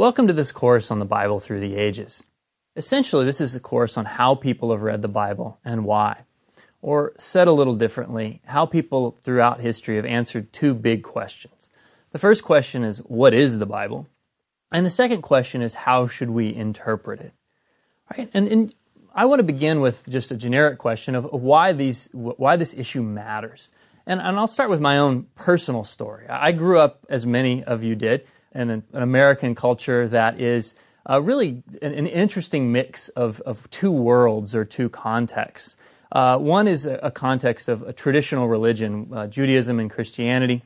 Welcome to this course on the Bible through the ages. Essentially, this is a course on how people have read the Bible and why. Or, said a little differently, how people throughout history have answered two big questions. The first question is, what is the Bible? And the second question is, how should we interpret it? Right? And, and I want to begin with just a generic question of why, these, why this issue matters. And, and I'll start with my own personal story. I grew up, as many of you did, in an, an American culture that is uh, really an, an, interesting mix of, of two worlds or two contexts. Uh, one is a, a, context of a traditional religion, uh, Judaism and Christianity,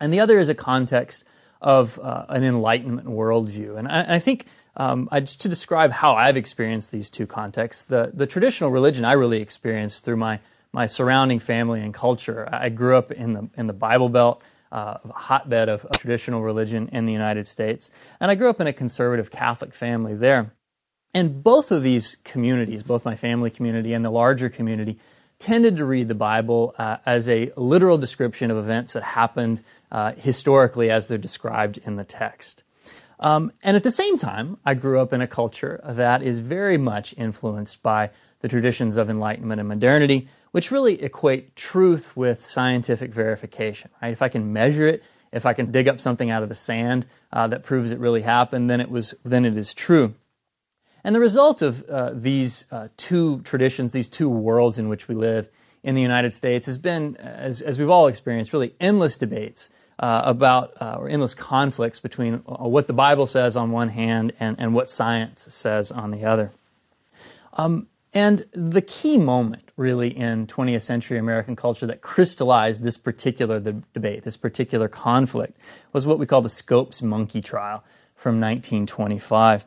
and the other is a context of uh, an Enlightenment worldview. And I, and I think um, I, just to describe how I've experienced these two contexts, the, the traditional religion I really experienced through my, my surrounding family and culture. I grew up in the, in the Bible Belt uh, a hotbed of, of traditional religion in the United States. And I grew up in a conservative Catholic family there. And both of these communities, both my family community and the larger community, tended to read the Bible uh, as a literal description of events that happened uh, historically as they're described in the text. Um, and at the same time, I grew up in a culture that is very much influenced by the traditions of Enlightenment and modernity, which really equate truth with scientific verification. Right? If I can measure it, if I can dig up something out of the sand uh, that proves it really happened, then it was then it is true. And the result of uh, these uh, two traditions, these two worlds in which we live in the United States, has been, as, as we've all experienced, really endless debates uh, about uh, or endless conflicts between uh, what the Bible says on one hand and, and what science says on the other. Um, and the key moment, really, in 20th century American culture that crystallized this particular debate, this particular conflict, was what we call the Scopes monkey trial from 1925.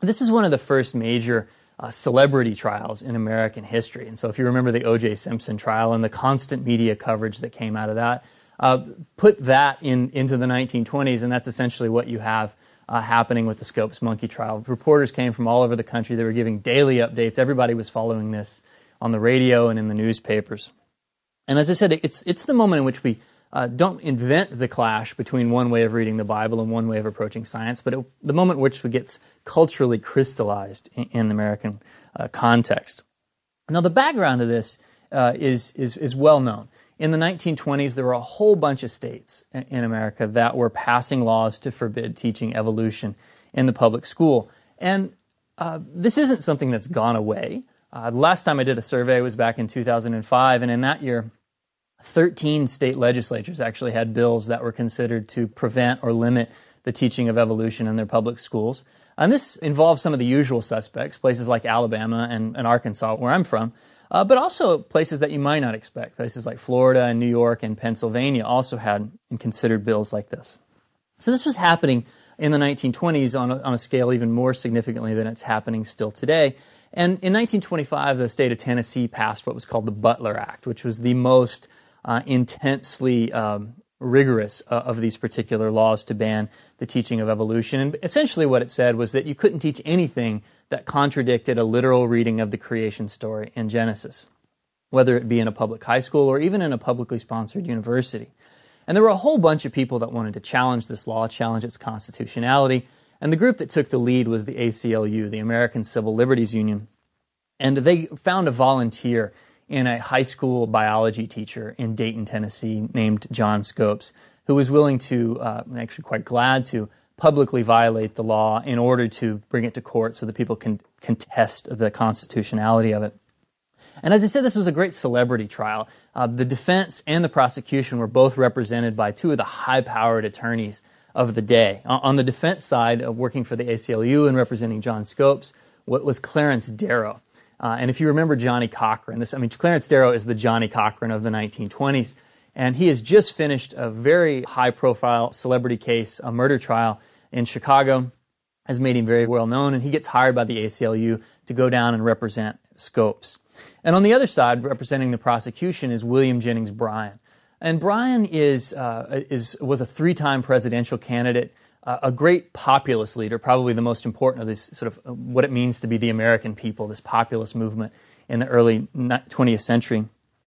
This is one of the first major uh, celebrity trials in American history. And so, if you remember the O.J. Simpson trial and the constant media coverage that came out of that, uh, put that in, into the 1920s, and that's essentially what you have uh, happening with the Scopes monkey trial. Reporters came from all over the country. They were giving daily updates. Everybody was following this on the radio and in the newspapers. And as I said, it's, it's the moment in which we uh, don't invent the clash between one way of reading the Bible and one way of approaching science, but it, the moment in which it gets culturally crystallized in, in the American uh, context. Now, the background of this uh, is, is, is well known in the 1920s, there were a whole bunch of states in America that were passing laws to forbid teaching evolution in the public school. And uh, this isn't something that's gone away. Uh, the last time I did a survey was back in 2005, and in that year, 13 state legislatures actually had bills that were considered to prevent or limit the teaching of evolution in their public schools. And this involves some of the usual suspects, places like Alabama and, and Arkansas, where I'm from uh, but also places that you might not expect. Places like Florida and New York and Pennsylvania also had and considered bills like this. So this was happening in the 1920s on a, on a scale even more significantly than it's happening still today. And in 1925, the state of Tennessee passed what was called the Butler Act, which was the most uh, intensely um, rigorous uh, of these particular laws to ban the teaching of evolution. And essentially, what it said was that you couldn't teach anything that contradicted a literal reading of the creation story in Genesis, whether it be in a public high school or even in a publicly sponsored university. And there were a whole bunch of people that wanted to challenge this law, challenge its constitutionality. And the group that took the lead was the ACLU, the American Civil Liberties Union. And they found a volunteer in a high school biology teacher in Dayton, Tennessee, named John Scopes, who was willing to, uh, actually quite glad to, publicly violate the law in order to bring it to court so that people can contest the constitutionality of it. And as I said, this was a great celebrity trial. Uh, the defense and the prosecution were both represented by two of the high powered attorneys of the day. On the defense side, uh, working for the ACLU and representing John Scopes, was Clarence Darrow. Uh, and if you remember Johnnie Cochran, this, I mean, Clarence Darrow is the Johnnie Cochran of the 1920s. And he has just finished a very high profile celebrity case, a murder trial in Chicago, has made him very well known. And he gets hired by the ACLU to go down and represent Scopes. And on the other side, representing the prosecution, is William Jennings Bryan. And Bryan is, uh, is, was a three time presidential candidate a great populist leader, probably the most important of this sort of uh, what it means to be the American people, this populist movement in the early 20th century.